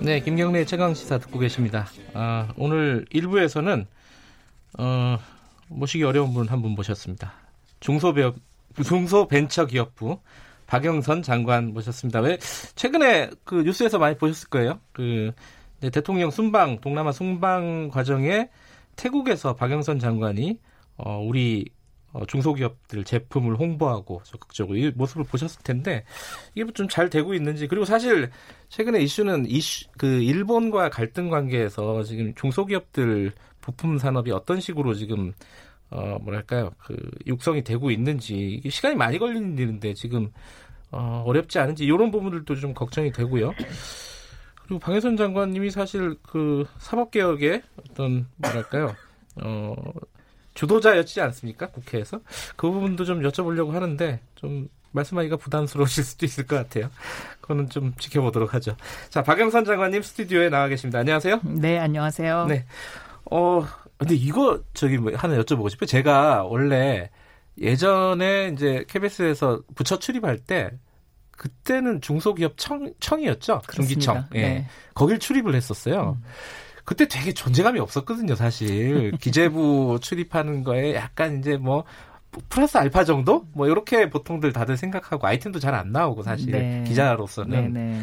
네, 김경래 최강 시사 듣고 계십니다. 아, 오늘 1부에서는 어, 모시기 어려운 분한분 모셨습니다. 중소기업 중소벤처기업부 박영선 장관 모셨습니다. 왜 최근에 그 뉴스에서 많이 보셨을 거예요. 그 네, 대통령 순방 동남아 순방 과정에 태국에서 박영선 장관이 어, 우리 어, 중소기업들 제품을 홍보하고 적극적으로 이 모습을 보셨을 텐데 이게 좀 잘 되고 있는지 그리고 사실 최근에 이슈는 이슈 그 일본과 갈등 관계에서 지금 중소기업들 부품 산업이 어떤 식으로 지금 어 뭐랄까요 그 육성이 되고 있는지 시간이 많이 걸리는 일인데 지금 어 어렵지 않은지 이런 부분들도 좀 걱정이 되고요. 그리고 방해선 장관님이 사실 그 사법 개혁의 어떤 뭐랄까요 어 주도자였지 않습니까 국회에서 그 부분도 좀 여쭤보려고 하는데 좀 말씀하기가 부담스러우실 수도 있을 것 같아요. 그거는 좀 지켜보도록 하죠. 자 박영선 장관님 스튜디오에 나와 계십니다. 안녕하세요. 네 안녕하세요. 네. 어 근데 이거 저기 뭐 하나 여쭤보고 싶어요. 제가 원래 예전에 이제 KBS에서 부처 출입할 때 그때는 중소기업 청, 청이었죠. 중기청. 예. 네. 거길 출입을 했었어요. 음. 그때 되게 존재감이 없었거든요, 사실. 기재부 출입하는 거에 약간 이제 뭐 플러스 알파 정도? 뭐 이렇게 보통들 다들 생각하고 아이템도 잘 안 나오고 사실 네. 기자로서는. 네네. 네.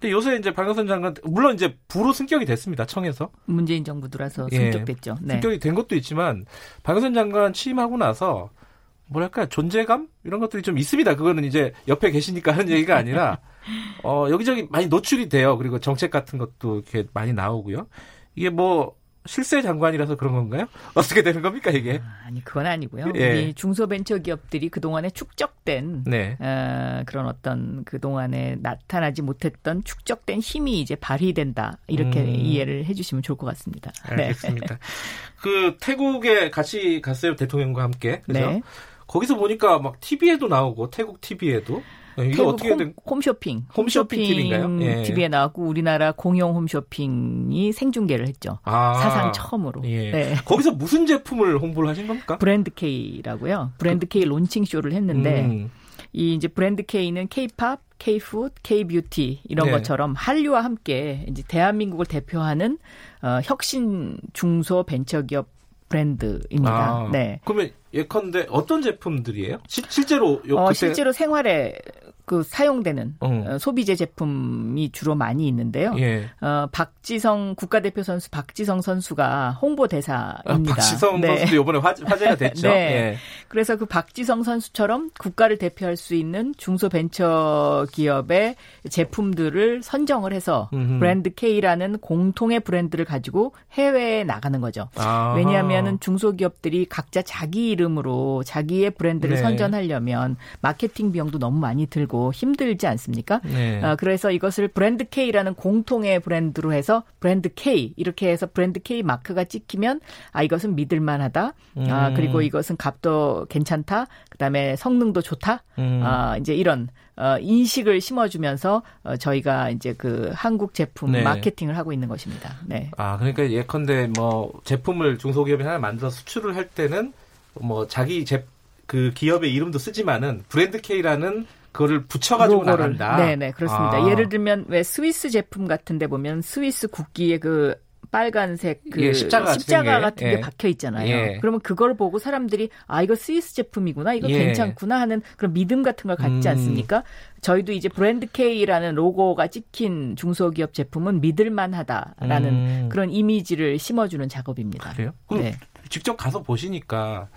근데 요새 이제 박영선 장관 물론 이제 부로 승격이 됐습니다. 청에서. 문재인 정부 들어서 승격됐죠. 예, 네. 승격이 된 것도 있지만 박영선 장관 취임하고 나서 뭐랄까 존재감 이런 것들이 좀 있습니다. 그거는 이제 옆에 계시니까 하는 얘기가 아니라 어 여기저기 많이 노출이 돼요. 그리고 정책 같은 것도 이렇게 많이 나오고요. 이게 뭐 실세 장관이라서 그런 건가요? 어떻게 되는 겁니까 이게? 아, 니 그건 아니고요. 예. 우리 중소벤처기업들이 그 동안에 축적된 네. 어, 그런 어떤 그 동안에 나타나지 못했던 축적된 힘이 이제 발휘된다 이렇게 음. 이해를 해주시면 좋을 것 같습니다. 네. 알겠습니다. 네. 그 태국에 같이 갔어요 대통령과 함께. 그죠? 네. 거기서 보니까 막 TV에도 나오고 태국 TV에도 네, 이거 어떻게 홈, 된... 홈쇼핑. 홈쇼핑 TV인가요? 예. TV에 나왔고 우리나라 공용 홈쇼핑이 생중계를 했죠. 아, 사상 처음으로. 예. 네. 거기서 무슨 제품을 홍보를 하신 겁니까? 브랜드 K라고요. 브랜드 K 론칭 쇼를 했는데 음. 이 이제 브랜드 K는 K-팝, K-푸드, K-뷰티 이런 네. 것처럼 한류와 함께 이제 대한민국을 대표하는 어, 혁신 중소 벤처기업 브랜드입니다. 아, 네. 그러면 예컨대 어떤 제품들이에요? 시, 실제로 요, 어, 실제로 생활에 그 사용되는 어. 어. 소비재 제품이 주로 많이 있는데요. 예. 어, 박지성 국가대표 선수 박지성 선수가 홍보 대사입니다. 아, 박지성 네. 선수도 이번에 화, 제 가 됐죠. 네. 예. 그래서 그 박지성 선수처럼 국가를 대표할 수 있는 중소벤처 기업의 제품들을 선정을 해서 음흠. 브랜드 K라는 공통의 브랜드를 가지고 해외에 나가는 거죠. 아하. 왜냐하면 중소기업들이 각자 자기 이름으로 자기의 브랜드를 네. 선전하려면 마케팅 비용도 너무 많이 들고 힘들지 않습니까? 네. 어, 그래서 이것을 브랜드 K라는 공통의 브랜드로 해서 브랜드 K 이렇게 해서 브랜드 K 마크가 찍히면 아 이것은 믿을만하다. 아, 음. 아 그리고 이것은 값도 괜찮다. 그다음에 성능도 좋다. 음. 아 이제 이런 어, 인식을 심어주면서 어, 저희가 이제 그 한국 제품 네. 마케팅을 하고 있는 것입니다. 네. 아 그러니까 예컨대 뭐 제품을 중소기업이 하나 만들어 수출을 할 때는 뭐 자기 제, 그 기업의 이름도 쓰지만은 브랜드 K라는 그거를 붙여가지고 로고를. 나간다. 네 네 그렇습니다. 아. 예를 들면 왜 스위스 제품 같은데 보면 스위스 국기에 그 빨간색 그 예, 십자가, 십자가 같은 게 예. 박혀 있잖아요. 예. 그러면 그걸 보고 사람들이 아 이거 스위스 제품이구나, 이거 예. 괜찮구나 하는 그런 믿음 같은 걸 갖지 음. 않습니까? 저희도 이제 브랜드 K라는 로고가 찍힌 중소기업 제품은 믿을만하다라는 음. 그런 이미지를 심어주는 작업입니다. 그래요? 네. 직접 가서 보시니까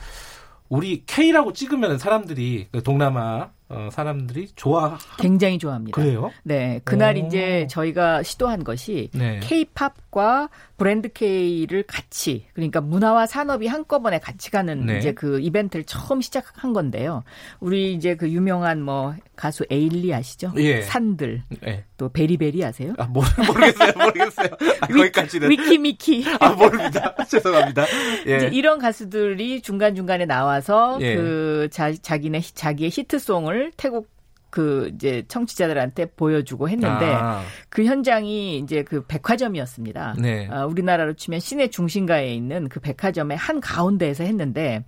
우리 K라고 찍으면 사람들이 그 동남아 어, 사람들이 좋아 굉장히 좋아합니다. 그래요? 네, 그날 오. 이제 저희가 시도한 것이 네. K-팝과 브랜드 K를 같이 그러니까 문화와 산업이 한꺼번에 같이 가는 네. 이제 그 이벤트를 처음 시작한 건데요. 우리 이제 그 유명한 뭐 가수 에일리 아시죠? 예. 산들 예. 또 베리베리 아세요? 아 모르, 모르겠어요, 모르겠어요. 아, 거기까지는 위키미키. 아 모릅니다. 죄송합니다. 예. 이런 가수들이 중간 중간에 나와서 예. 그 자, 자기네 자기의 히트송을 태국 그 이제 청취자들한테 보여주고 했는데 아. 그 현장이 이제 그 백화점이었습니다. 네. 아, 우리나라로 치면 시내 중심가에 있는 그 백화점의 한 가운데에서 했는데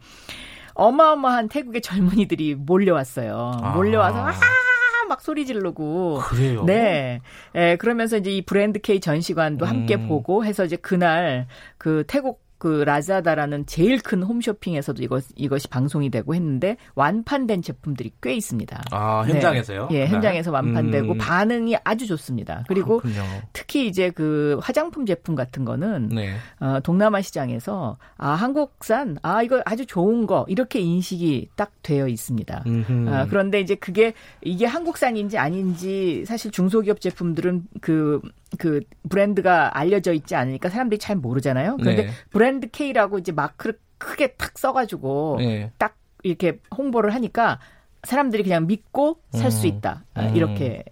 어마어마한 태국의 젊은이들이 몰려왔어요. 아. 몰려와서 아. 막 소리 지르고. 그래요? 네. 예, 그러면서 이제 이 브랜드 K 전시관도 음. 함께 보고 해서 이제 그날 그 태국 그 라자다라는 제일 큰 홈쇼핑에서도 이것 이것이 방송이 되고 했는데 완판된 제품들이 꽤 있습니다. 아 현장에서요? 네. 예, 현장에서 완판되고 음. 반응이 아주 좋습니다. 그리고 그렇군요. 특히 이제 그 화장품 제품 같은 거는 네. 어, 동남아 시장에서 아 한국산 아 이거 아주 좋은 거 이렇게 인식이 딱 되어 있습니다. 아, 그런데 이제 그게 이게 한국산인지 아닌지 사실 중소기업 제품들은 그그 브랜드가 알려져 있지 않으니까 사람들이 잘 모르잖아요. 그런데 네. 브랜드 K라고 이제 마크를 크게 탁 써가지고 네. 딱 이렇게 홍보를 하니까 사람들이 그냥 믿고 살수 음. 있다 음. 이렇게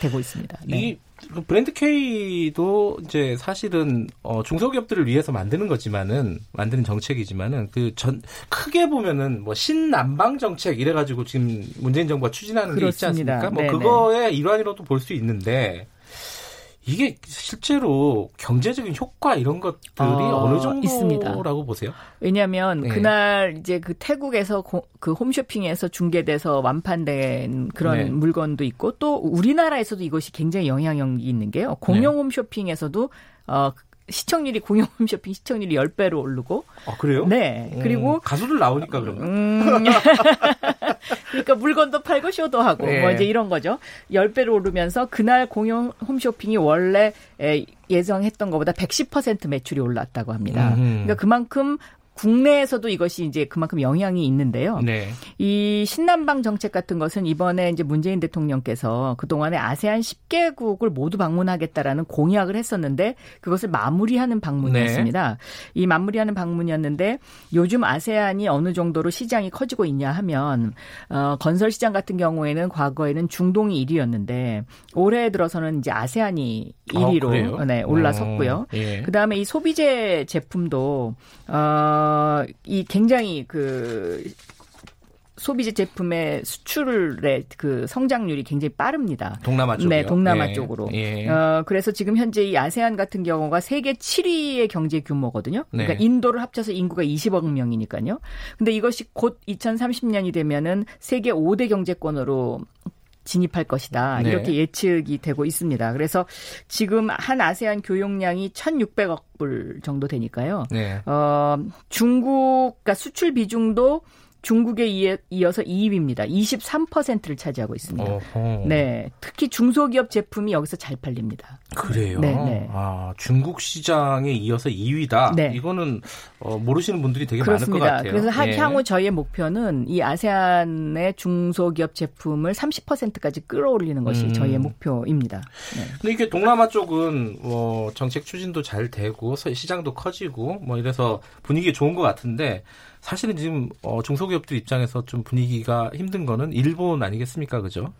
되고 있습니다. 네. 이그 브랜드 K도 이제 사실은 어, 중소기업들을 위해서 만드는 거지만은 만드는 정책이지만은 그 전 크게 보면은 뭐 신남방 정책 이래가지고 지금 문재인 정부가 추진하는 그렇습니다. 게 있지 않습니까? 뭐 네네. 그거의 일환이라도 볼 수 있는데 이게 실제로 경제적인 효과 이런 것들이 어, 느 정도라고 있습니다. 보세요? 왜냐하면 네. 그날 이제 그 태국에서 고, 그 홈쇼핑에서 중계돼서 완판된 그런 네. 물건도 있고 또 우리나라에서도 이것이 굉장히 영향력이 있는 게요. 공용 네. 홈쇼핑에서도 어 시청률이 공용 홈쇼핑 시청률이 10배로 오르고. 아, 그래요? 네. 음, 그리고 가수들 나오니까 그러면. 음, 그러니까 물건도 팔고 쇼도 하고 네. 뭐 이제 이런 거죠. 10배로 오르면서 그날 공용 홈쇼핑이 원래 예정했던 것보다 110% 매출이 올랐다고 합니다. 음. 그러니까 그만큼 국내에서도 이것이 이제 그만큼 영향이 있는데요. 네. 이 신남방 정책 같은 것은 이번에 이제 문재인 대통령께서 그동안에 아세안 10개국을 모두 방문하겠다라는 공약을 했었는데 그것을 마무리하는 방문이었습니다. 네. 이 마무리하는 방문이었는데 요즘 아세안이 어느 정도로 시장이 커지고 있냐 하면 어, 건설 시장 같은 경우에는 과거에는 중동이 1위였는데 올해 들어서는 이제 아세안이 1위로 어, 네, 올라섰고요. 어, 예. 그다음에 이 소비재 제품도 어 어, 이 굉장히 그 소비재 제품의 수출의 그 성장률이 굉장히 빠릅니다. 동남아 쪽이요? 네, 동남아 예. 쪽으로. 예. 어, 그래서 지금 현재 이 아세안 같은 경우가 세계 7위의 경제 규모거든요. 그러니까 네. 인도를 합쳐서 인구가 20억 명이니까요. 근데 이것이 곧 2030년이 되면은 세계 5대 경제권으로 진입할 것이다. 네. 이렇게 예측이 되고 있습니다. 그래서 지금 한 아세안 교역량이 1,600억 불 정도 되니까요. 네. 어, 중국 그러니까 수출 비중도 중국에 이어서 2위입니다. 23%를 차지하고 있습니다. 어허. 네, 특히 중소기업 제품이 여기서 잘 팔립니다. 그래요. 네, 네. 아, 중국 시장에 이어서 2위다. 네. 이거는 어, 모르시는 분들이 되게 그렇습니다. 많을 것 같아요. 그래서 예. 향후 저희의 목표는 이 아세안의 중소기업 제품을 30%까지 끌어올리는 것이 음. 저희의 목표입니다. 네. 근데 이게 동남아 쪽은 뭐 정책 추진도 잘 되고 시장도 커지고 뭐 이래서 분위기 좋은 것 같은데 사실은 지금 어, 중소기업들 입장에서 좀 분위기가 힘든 거는 일본 아니겠습니까, 그죠?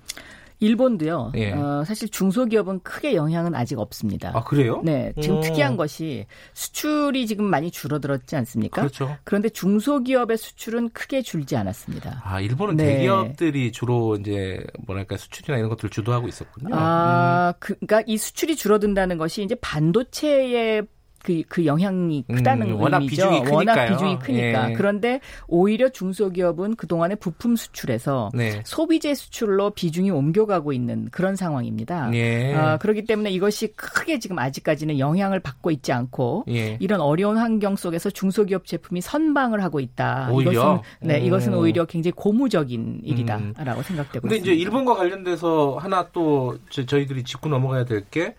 일본도요. 예. 어, 사실 중소기업은 크게 영향은 아직 없습니다. 아 그래요? 네, 지금 오. 특이한 것이 수출이 지금 많이 줄어들었지 않습니까? 그렇죠. 그런데 중소기업의 수출은 크게 줄지 않았습니다. 아 일본은 네. 대기업들이 주로 이제 뭐랄까 수출이나 이런 것들을 주도하고 있었군요. 아, 음. 그, 그러니까 이 수출이 줄어든다는 것이 이제 반도체의 그, 그 영향이 크다는 음, 워낙 의미죠. 비중이 크니까요. 워낙 비중이 크니까. 예. 그런데 오히려 중소기업은 그동안에 부품 수출에서 네. 소비재 수출로 비중이 옮겨가고 있는 그런 상황입니다. 예. 어, 그렇기 때문에 이것이 크게 지금 아직까지는 영향을 받고 있지 않고 예. 이런 어려운 환경 속에서 중소기업 제품이 선방을 하고 있다. 오히려? 이것은 네, 이것은 오히려 굉장히 고무적인 일이다라고 음. 생각되고 근데 있습니다. 이제 일본과 관련돼서 하나 또 저희들이 짚고 넘어가야 될 게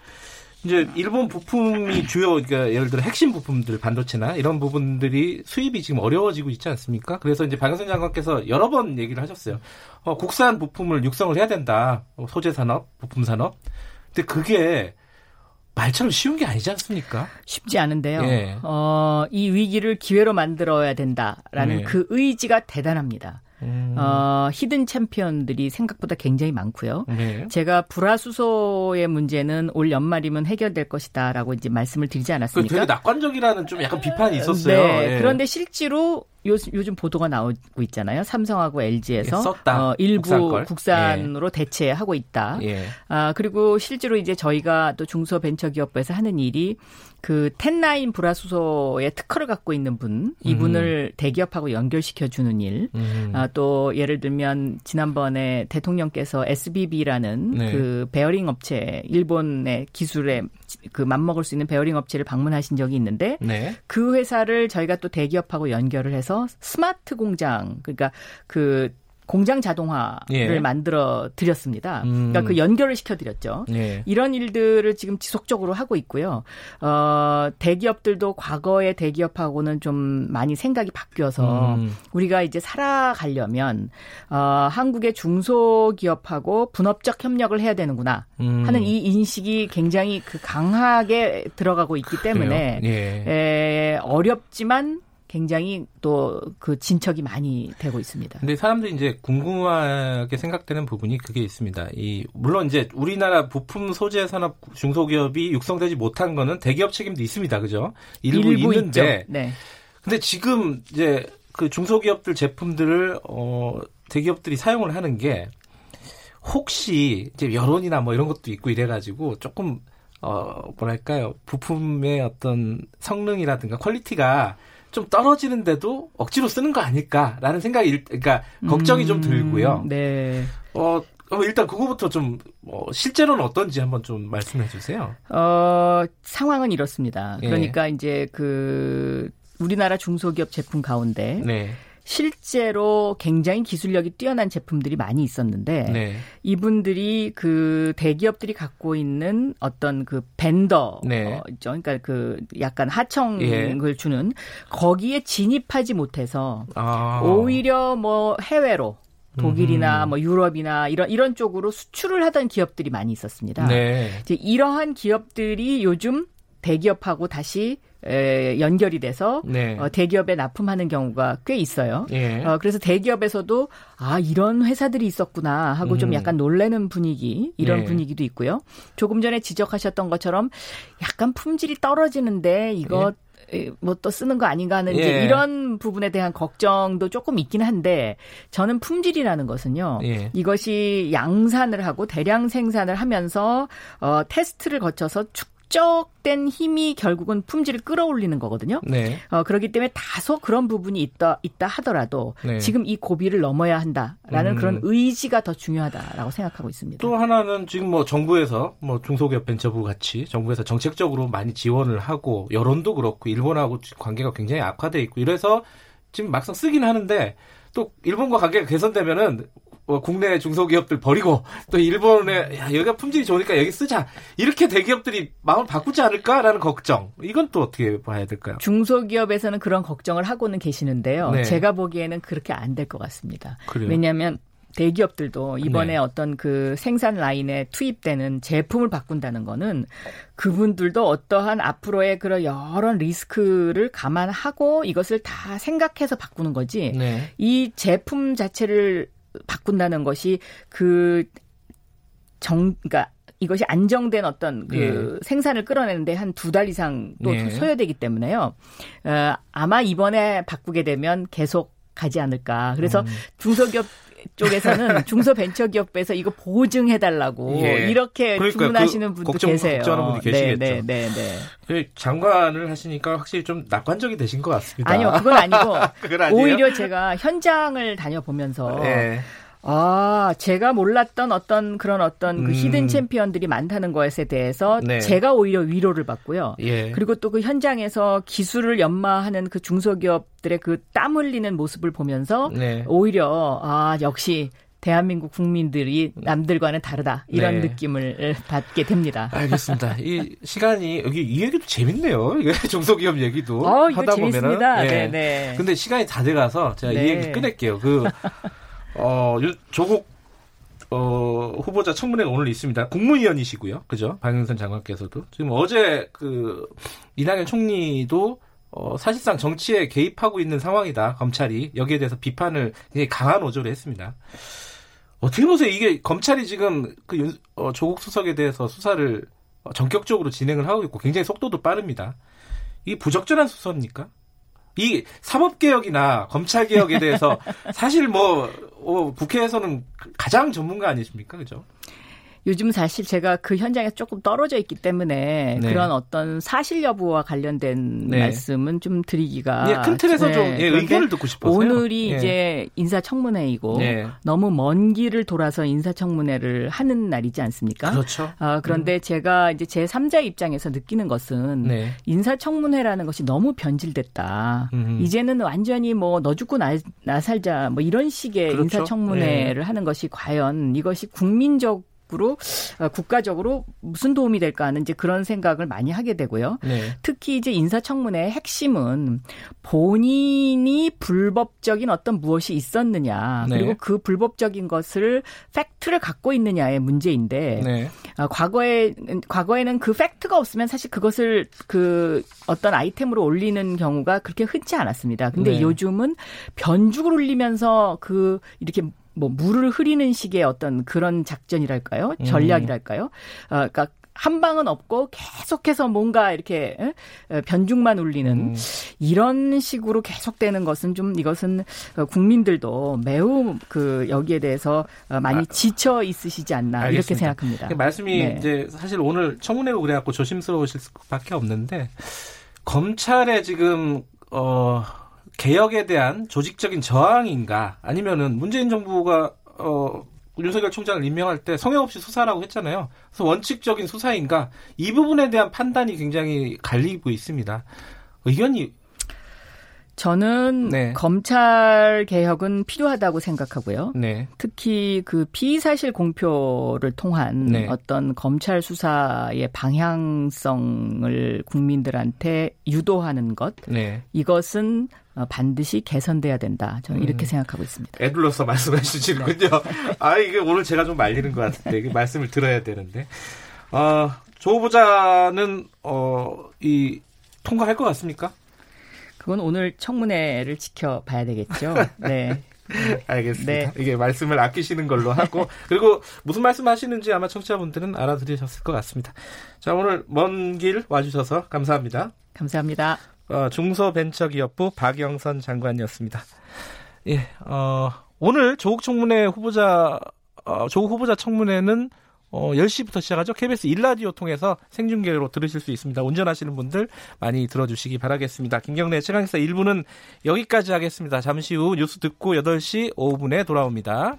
이제 일본 부품이 주요 그러니까 예를 들어 핵심 부품들 반도체나 이런 부분들이 수입이 지금 어려워지고 있지 않습니까? 그래서 이제 박영선 장관께서 여러 번 얘기를 하셨어요. 어, 국산 부품을 육성을 해야 된다. 어, 소재 산업, 부품 산업. 근데 그게 말처럼 쉬운 게 아니지 않습니까? 쉽지 않은데요. 예. 어, 이 위기를 기회로 만들어야 된다라는 네. 그 의지가 대단합니다. 음. 어, hidden champion들이 생각보다 굉장히 많고요. 네. 제가 불화수소의 문제는 올 연말이면 해결될 것이다라고 이제 말씀을 드리지 않았습니까? 되게 낙관적이라는 좀 약간 비판이 있었어요. 네. 네. 그런데 실제로 요, 요즘 보도가 나오고 있잖아요. 삼성하고 LG에서 예, 어, 일부 국산 으로 예. 대체하고 있다. 예. 아 그리고 실제로 이제 저희가 또 중소벤처기업부에서 하는 일이 그 ten nine인 불화수소의 특허를 갖고 있는 분 이분을 음. 대기업하고 연결시켜 주는 일. 음. 아, 또 예를 들면 지난번에 대통령께서 SBB라는 네. 그 베어링 업체 일본의 기술에 그 맞먹을 수 있는 베어링 업체를 방문하신 적이 있는데 네. 그 회사를 저희가 또 대기업하고 연결을 해서 스마트 공장 그러니까 그 공장 자동화를 예. 만들어 드렸습니다. 음. 그러니까 그 연결을 시켜 드렸죠. 예. 이런 일들을 지금 지속적으로 하고 있고요. 어, 대기업들도 과거의 대기업하고는 좀 많이 생각이 바뀌어서 음. 우리가 이제 살아가려면 어, 한국의 중소기업하고 분업적 협력을 해야 되는구나 음. 하는 이 인식이 굉장히 그 강하게 들어가고 있기 때문에 예. 에, 어렵지만 굉장히 또 그 진척이 많이 되고 있습니다. 근데 사람들이 이제 궁금하게 생각되는 부분이 그게 있습니다. 이 물론 이제 우리나라 부품 소재 산업 중소기업이 육성되지 못한 거는 대기업 책임도 있습니다. 그죠? 일부, 일부 있는데. 네. 근데 지금 이제 그 중소기업들 제품들을 어 대기업들이 사용을 하는 게 혹시 이제 여론이나 뭐 이런 것도 있고 이래 가지고 조금 어 뭐랄까요? 부품의 어떤 성능이라든가 quality가 좀 떨어지는데도 억지로 쓰는 거 아닐까라는 생각이 그러니까 걱정이 음, 좀 들고요. 네. 어 일단 그거부터 좀 어, 실제로는 어떤지 한번 좀 말씀해 주세요. 어 상황은 이렇습니다. 예. 그러니까 이제 그 우리나라 중소기업 제품 가운데 네. 실제로 굉장히 기술력이 뛰어난 제품들이 많이 있었는데 네. 이분들이 그 대기업들이 갖고 있는 어떤 그 벤더 네. 어, 있죠. 그러니까 그 약간 하청을 예. 주는 거기에 진입하지 못해서 아. 오히려 뭐 해외로 독일이나 뭐 유럽이나 이런 이런 쪽으로 수출을 하던 기업들이 많이 있었습니다. 네. 이제 이러한 기업들이 요즘 대기업하고 다시 에, 연결이 돼서 네. 어, 대기업에 납품하는 경우가 꽤 있어요. 예. 어, 그래서 대기업에서도 아 이런 회사들이 있었구나 하고 음. 좀 약간 놀래는 분위기 이런 네. 분위기도 있고요. 조금 전에 지적하셨던 것처럼 약간 품질이 떨어지는데 이거 예. 뭐또 쓰는 거 아닌가 하는 예. 이제 이런 부분에 대한 걱정도 조금 있긴 한데 저는 품질이라는 것은요 예. 이것이 양산을 하고 대량 생산을 하면서 어 테스트를 거쳐서 축 축적된 힘이 결국은 품질을 끌어올리는 거거든요. 네. 어, 그렇기 때문에 다소 그런 부분이 있다 있다 하더라도 네. 지금 이 고비를 넘어야 한다라는 음. 그런 의지가 더 중요하다라고 생각하고 있습니다. 또 하나는 지금 뭐 정부에서 뭐 중소기업 벤처부 같이 정부에서 정책적으로 많이 지원을 하고 여론도 그렇고 일본하고 관계가 굉장히 악화돼 있고 이래서 지금 막상 쓰긴 하는데 또 일본과 관계가 개선되면은 뭐 국내 중소기업들 버리고 또 일본에 야, 여기가 품질이 좋으니까 여기 쓰자 이렇게 대기업들이 마음을 바꾸지 않을까라는 걱정 이건 또 어떻게 봐야 될까요? 중소기업에서는 그런 걱정을 하고는 계시는데요. 네. 제가 보기에는 그렇게 안 될 것 같습니다. 그래요? 왜냐하면 대기업들도 이번에 네. 어떤 그 생산 라인에 투입되는 제품을 바꾼다는 거는 그분들도 어떠한 앞으로의 그런 여러 리스크를 감안하고 이것을 다 생각해서 바꾸는 거지. 네. 이 제품 자체를 바꾼다는 것이 그 정, 그러니까 이것이 안정된 어떤 그 예. 생산을 끌어내는데 한 두 달 이상 또 예. 소요되기 때문에요. 어, 아마 이번에 바꾸게 되면 계속 가지 않을까. 그래서 음. 중소기업 쪽에서는 중소벤처기업에서 이거 보증해달라고 예. 이렇게 그러니까 주문하시는 그 분도 계세요. 걱정하는 분이 계시겠죠. 네, 네, 네, 네. 그 장관을 하시니까 확실히 좀 낙관적이 되신 것 같습니다. 아니요, 그건 아니고 그건 오히려 제가 현장을 다녀보면서 네. 아, 제가 몰랐던 어떤 그런 어떤 그 음. 히든 챔피언들이 많다는 것에 대해서 네. 제가 오히려 위로를 받고요. 예. 그리고 또 그 현장에서 기술을 연마하는 그 중소기업들의 그 땀 흘리는 모습을 보면서 네. 오히려 아, 역시 대한민국 국민들이 남들과는 다르다 이런 네. 느낌을 받게 됩니다. 알겠습니다. 이 시간이 여기 이 얘기도 재밌네요. 이게 중소기업 얘기도 어, 하다 보면은. 네. 네, 네. 근데 시간이 다 돼가서 제가 이 네. 얘기 끊을게요. 그 어, 조국 어, 후보자 청문회가 오늘 있습니다. 국무위원이시고요. 그죠? 박영선 장관께서도. 지금 어제 그, 이낙연 총리도 어, 사실상 정치에 개입하고 있는 상황이다. 검찰이. 여기에 대해서 비판을 굉장히 강한 어조로 했습니다. 어떻게 보세요? 이게 검찰이 지금 그 윤, 어, 조국 수석에 대해서 수사를 전격적으로 진행을 하고 있고 굉장히 속도도 빠릅니다. 이게 부적절한 수사입니까? 이 사법개혁이나 검찰개혁에 대해서 사실 뭐, 어, 국회에서는 가장 전문가 아니십니까? 그죠? 요즘 사실 제가 그 현장에 조금 떨어져 있기 때문에 네. 그런 어떤 사실 여부와 관련된 네. 말씀은 좀 드리기가 예, 큰 틀에서 네. 좀 예, 의견을 듣고 싶어요. 오늘이 예. 이제 인사청문회이고 네. 너무 먼 길을 돌아서 인사청문회를 하는 날이지 않습니까? 그렇죠. 아, 그런데 음. 제가 이제 제 3자 입장에서 느끼는 것은 네. 인사청문회라는 것이 너무 변질됐다. 음. 이제는 완전히 뭐 너 죽고 나, 나 살자 뭐 이런 식의 그렇죠. 인사청문회를 네. 하는 것이 과연 이것이 국민적 으로 어, 국가적으로 무슨 도움이 될까 하는 이제 그런 생각을 많이 하게 되고요. 네. 특히 이제 인사청문회의 핵심은 본인이 불법적인 어떤 무엇이 있었느냐 네. 그리고 그 불법적인 것을 팩트를 갖고 있느냐의 문제인데 네. 어, 과거에 과거에는 그 팩트가 없으면 사실 그것을 그 어떤 아이템으로 올리는 경우가 그렇게 흔치 않았습니다. 근데 네. 요즘은 변죽을 올리면서 그 이렇게 뭐 물을 흐리는 식의 어떤 그런 작전이랄까요? 음. 전략이랄까요? 어, 그러니까 한 방은 없고 계속해서 뭔가 이렇게 변죽만 울리는 음. 이런 식으로 계속되는 것은 좀 이것은 어, 국민들도 매우 그 여기에 대해서 어, 많이 아, 지쳐 있으시지 않나 알겠습니다. 이렇게 생각합니다. 말씀이 네. 이제 사실 오늘 청문회고 그래갖고 조심스러우실 수밖에 없는데 검찰의 지금 어. 개혁에 대한 조직적인 저항인가 아니면은 문재인 정부가 어 윤석열 총장을 임명할 때 성역 없이 수사라고 했잖아요. 그래서 원칙적인 수사인가 이 부분에 대한 판단이 굉장히 갈리고 있습니다. 의견이 저는 네. 검찰 개혁은 필요하다고 생각하고요. 네. 특히 그 피의사실 공표를 통한 네. 어떤 검찰 수사의 방향성을 국민들한테 유도하는 것. 네. 이것은 어, 반드시 개선돼야 된다. 저는 이렇게 음. 생각하고 있습니다. 애들로서 말씀해 주시는군요. 아, 이게 오늘 제가 좀 말리는 것 같은데, 이게 말씀을 들어야 되는데. 어, 조 후보자는, 어, 이, 통과할 것 같습니까? 그건 오늘 청문회를 지켜봐야 되겠죠. 네. 알겠습니다. 네. 이게 말씀을 아끼시는 걸로 하고 그리고 무슨 말씀 하시는지 아마 청취자분들은 알아들으셨을 것 같습니다. 자 오늘 먼 길 와주셔서 감사합니다. 감사합니다. 어, 중소벤처기업부 박영선 장관이었습니다. 예, 어, 오늘 조국 청문회 후보자, 어, 조국 후보자 청문회는 어, 10시부터 시작하죠. KBS 일라디오 통해서 생중계로 들으실 수 있습니다. 운전하시는 분들 많이 들어주시기 바라겠습니다. 김경래 최강기사 1부는 여기까지 하겠습니다. 잠시 후 뉴스 듣고 8시 5분에 돌아옵니다.